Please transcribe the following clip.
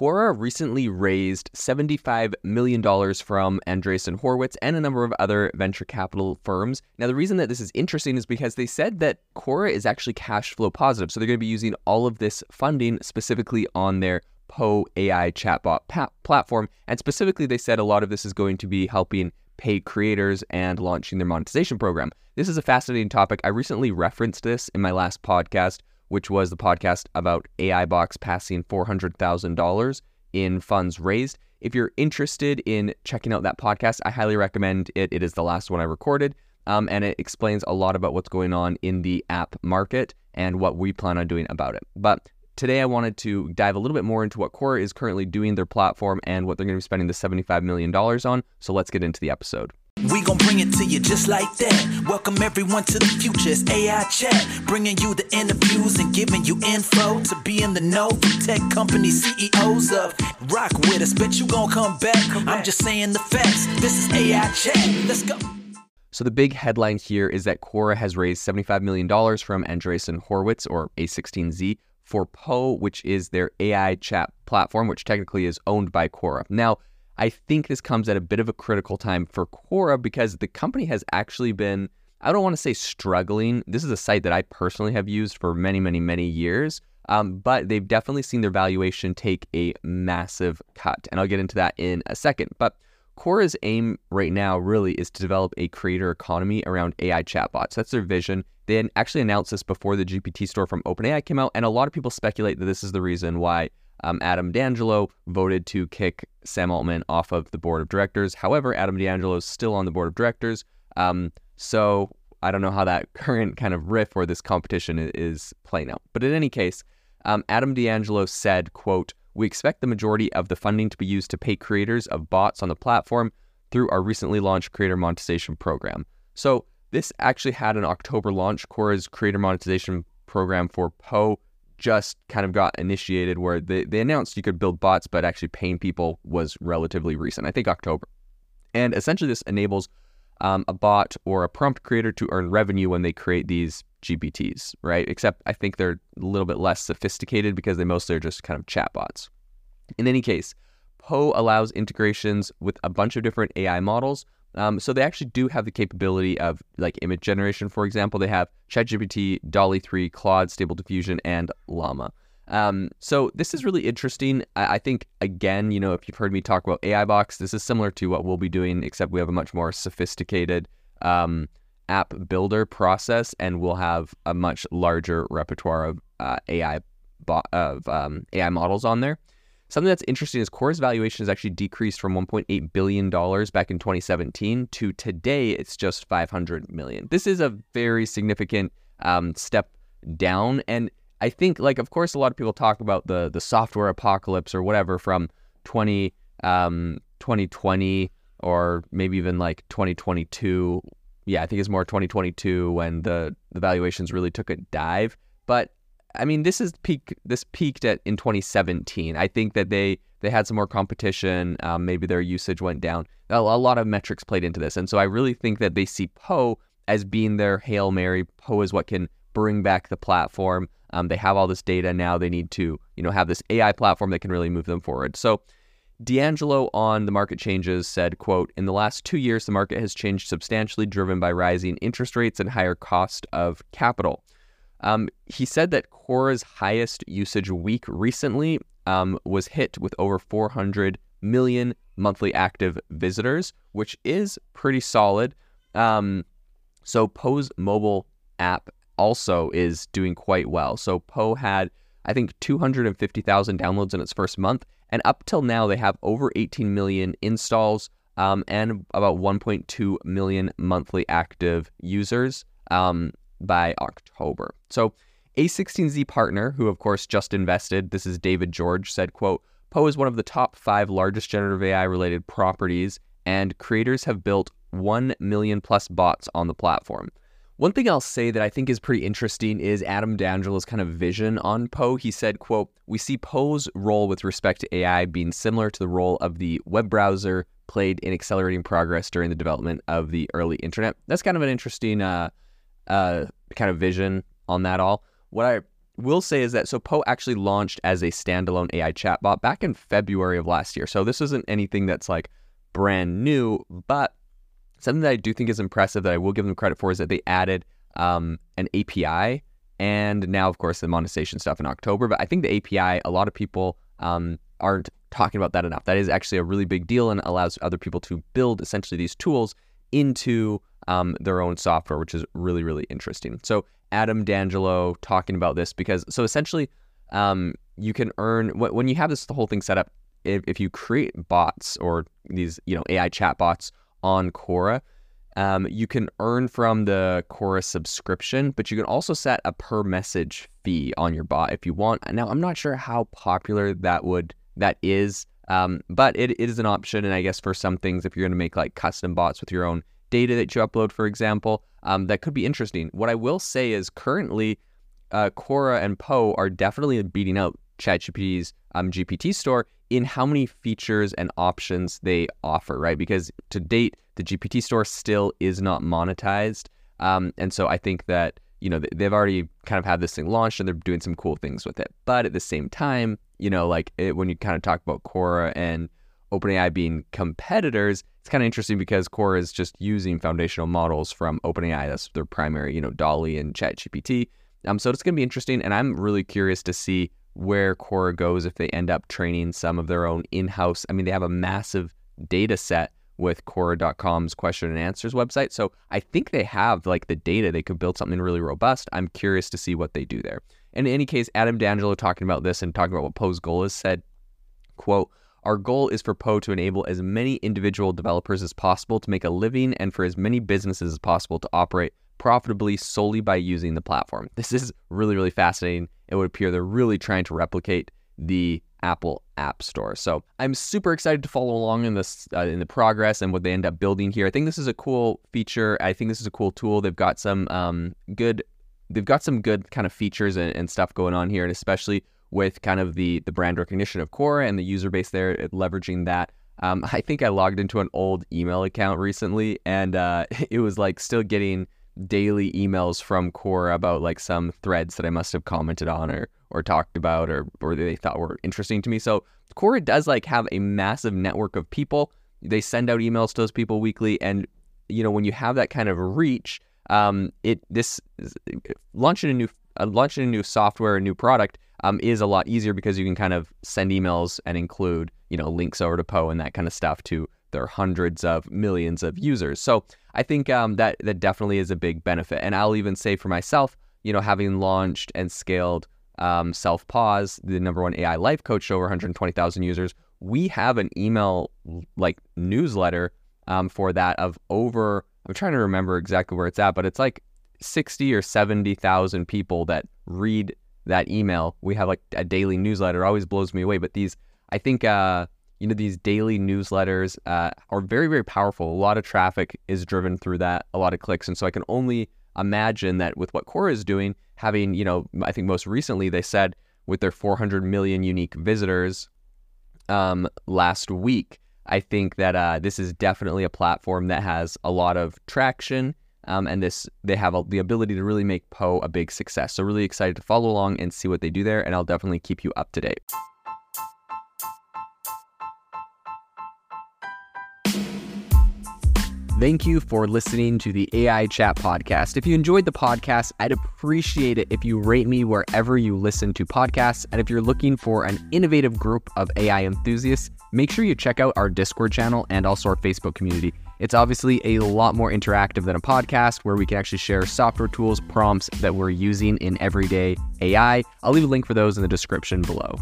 Quora recently raised $75 million from Andreessen Horowitz and a number of other venture capital firms. Now, the reason that this is interesting is because they said that Quora is actually cash flow positive. So they're going to be using all of this funding specifically on their Poe AI chatbot pa- platform. And specifically, they said a lot of this is going to be helping pay creators and launching their monetization program. This is a fascinating topic. I recently referenced this in my last podcast which was the podcast about AI Box passing $400,000 in funds raised. If you're interested in checking out that podcast, I highly recommend it. It is the last one I recorded, um, and it explains a lot about what's going on in the app market and what we plan on doing about it. But today I wanted to dive a little bit more into what Quora is currently doing their platform and what they're going to be spending the $75 million on. So let's get into the episode. We gon' bring it to you just like that. Welcome everyone to the future. It's AI Chat, bringing you the interviews and giving you info to be in the know tech company CEOs of. Rock with us, bet you gon' come back. I'm just saying the facts. This is AI Chat. Let's go. So the big headline here is that Quora has raised $75 million from Andreessen Horowitz or A16Z for Poe, which is their AI chat platform, which technically is owned by Quora. Now, I think this comes at a bit of a critical time for Quora because the company has actually been, I don't want to say struggling. This is a site that I personally have used for many, many, many years. Um, but they've definitely seen their valuation take a massive cut. And I'll get into that in a second. But Quora's aim right now really is to develop a creator economy around AI chatbots. That's their vision. They actually announced this before the GPT store from OpenAI came out, and a lot of people speculate that this is the reason why um, Adam D'Angelo voted to kick Sam Altman off of the board of directors. However, Adam D'Angelo is still on the board of directors. Um, so I don't know how that current kind of riff or this competition is playing out. But in any case, um, Adam D'Angelo said, quote, we expect the majority of the funding to be used to pay creators of bots on the platform through our recently launched creator monetization program. So this actually had an October launch. Quora's creator monetization program for Poe just kind of got initiated where they, they announced you could build bots, but actually paying people was relatively recent, I think October. And essentially, this enables um, a bot or a prompt creator to earn revenue when they create these GPTs, right? Except I think they're a little bit less sophisticated because they mostly are just kind of chatbots. In any case, Poe allows integrations with a bunch of different AI models um, so they actually do have the capability of like image generation, for example. They have ChatGPT, DALL-E 3, Claude, Stable Diffusion, and Llama. Um, so this is really interesting. I, I, think again, you know, if you've heard me talk about AI Box, this is similar to what we'll be doing, except we have a much more sophisticated um, app builder process, and we'll have a much larger repertoire of uh, AI bo- of um, AI models on there. Something that's interesting is Quora's valuation has actually decreased from 1.8 billion dollars back in 2017 to today it's just 500 million. This is a very significant um, step down, and I think like of course a lot of people talk about the the software apocalypse or whatever from 20 um, 2020 or maybe even like 2022. Yeah, I think it's more 2022 when the the valuations really took a dive. But I mean, this is peak. This peaked at in 2017. I think that they they had some more competition. Um, maybe their usage went down. A, a, lot of metrics played into this, and so I really think that they see Poe as being their hail mary. Poe is what can bring back the platform. Um, they have all this data now. They need to you know have this AI platform that can really move them forward. So. D'Angelo on the market changes said, quote, in the last two years, the market has changed substantially, driven by rising interest rates and higher cost of capital. Um, he said that Quora's highest usage week recently um, was hit with over 400 million monthly active visitors, which is pretty solid. Um, so Poe's mobile app also is doing quite well. So Poe had, I think, 250,000 downloads in its first month, and up till now they have over 18 million installs um, and about 1.2 million monthly active users. Um, by October. So A16Z partner, who of course just invested, this is David George, said, quote, Poe is one of the top five largest generative AI related properties, and creators have built 1 million plus bots on the platform. One thing I'll say that I think is pretty interesting is Adam D'Angelo's kind of vision on Poe. He said, quote, We see Poe's role with respect to AI being similar to the role of the web browser played in accelerating progress during the development of the early internet. That's kind of an interesting uh, uh, kind of vision on that all. What I will say is that so Poe actually launched as a standalone AI chatbot back in February of last year. So this isn't anything that's like brand new, but something that I do think is impressive that I will give them credit for is that they added um, an API and now, of course, the monetization stuff in October. But I think the API, a lot of people um, aren't talking about that enough. That is actually a really big deal and allows other people to build essentially these tools into um, their own software, which is really, really interesting. So Adam D'Angelo talking about this because so essentially um, you can earn when you have this the whole thing set up. If, if you create bots or these you know AI chat bots on Quora, um, you can earn from the Quora subscription, but you can also set a per message fee on your bot if you want. Now, I'm not sure how popular that would that is, um, but it, it is an option. And I guess for some things, if you're going to make like custom bots with your own data that you upload, for example, um, that could be interesting. What I will say is currently, uh, Quora and Poe are definitely beating out ChatGPT's um, GPT store in how many features and options they offer, right? Because to date, the GPT store still is not monetized. Um, and so I think that, you know, they've already kind of had this thing launched and they're doing some cool things with it. But at the same time, you know, like it, when you kind of talk about Quora and OpenAI being competitors, it's kind of interesting because Quora is just using foundational models from OpenAI. That's their primary, you know, DALL-E and ChatGPT. Um, so it's going to be interesting. And I'm really curious to see where Quora goes if they end up training some of their own in-house. I mean, they have a massive data set with Quora.com's question and answers website. So I think they have like the data. They could build something really robust. I'm curious to see what they do there. In any case, Adam D'Angelo talking about this and talking about what Poe's goal is said, quote, our goal is for Poe to enable as many individual developers as possible to make a living and for as many businesses as possible to operate profitably solely by using the platform. This is really, really fascinating. It would appear they're really trying to replicate the Apple App Store. So I'm super excited to follow along in this uh, in the progress and what they end up building here. I think this is a cool feature. I think this is a cool tool. They've got some um, good they've got some good kind of features and, and, stuff going on here, and especially with kind of the the brand recognition of Quora and the user base there, leveraging that. Um, I think I logged into an old email account recently, and uh, it was like still getting daily emails from Quora about like some threads that I must have commented on or or talked about or or they thought were interesting to me. So Quora does like have a massive network of people. They send out emails to those people weekly, and you know when you have that kind of reach, um, it this launching a new uh, launching a new software, a new product um, is a lot easier because you can kind of send emails and include you know links over to Poe and that kind of stuff to their hundreds of millions of users. So I think um, that that definitely is a big benefit. And I'll even say for myself, you know, having launched and scaled um, Selfpause, the number one AI life coach to over 120,000 users, we have an email like newsletter um, for that of over. I'm trying to remember exactly where it's at, but it's like 60 or 70,000 people that read that email. We have like a daily newsletter. It always blows me away. But these, I think, uh, you know, these daily newsletters uh, are very, very powerful. A lot of traffic is driven through that, a lot of clicks. And so I can only imagine that with what Quora is doing, having, you know, I think most recently they said with their 400 million unique visitors um, last week, I think that uh, this is definitely a platform that has a lot of traction. Um, and this they have a, the ability to really make Poe a big success. So really excited to follow along and see what they do there, and I'll definitely keep you up to date. Thank you for listening to the AI Chat Podcast. If you enjoyed the podcast, I'd appreciate it if you rate me wherever you listen to podcasts. And if you're looking for an innovative group of AI enthusiasts, make sure you check out our Discord channel and also our Facebook community. It's obviously a lot more interactive than a podcast where we can actually share software tools, prompts that we're using in everyday AI. I'll leave a link for those in the description below.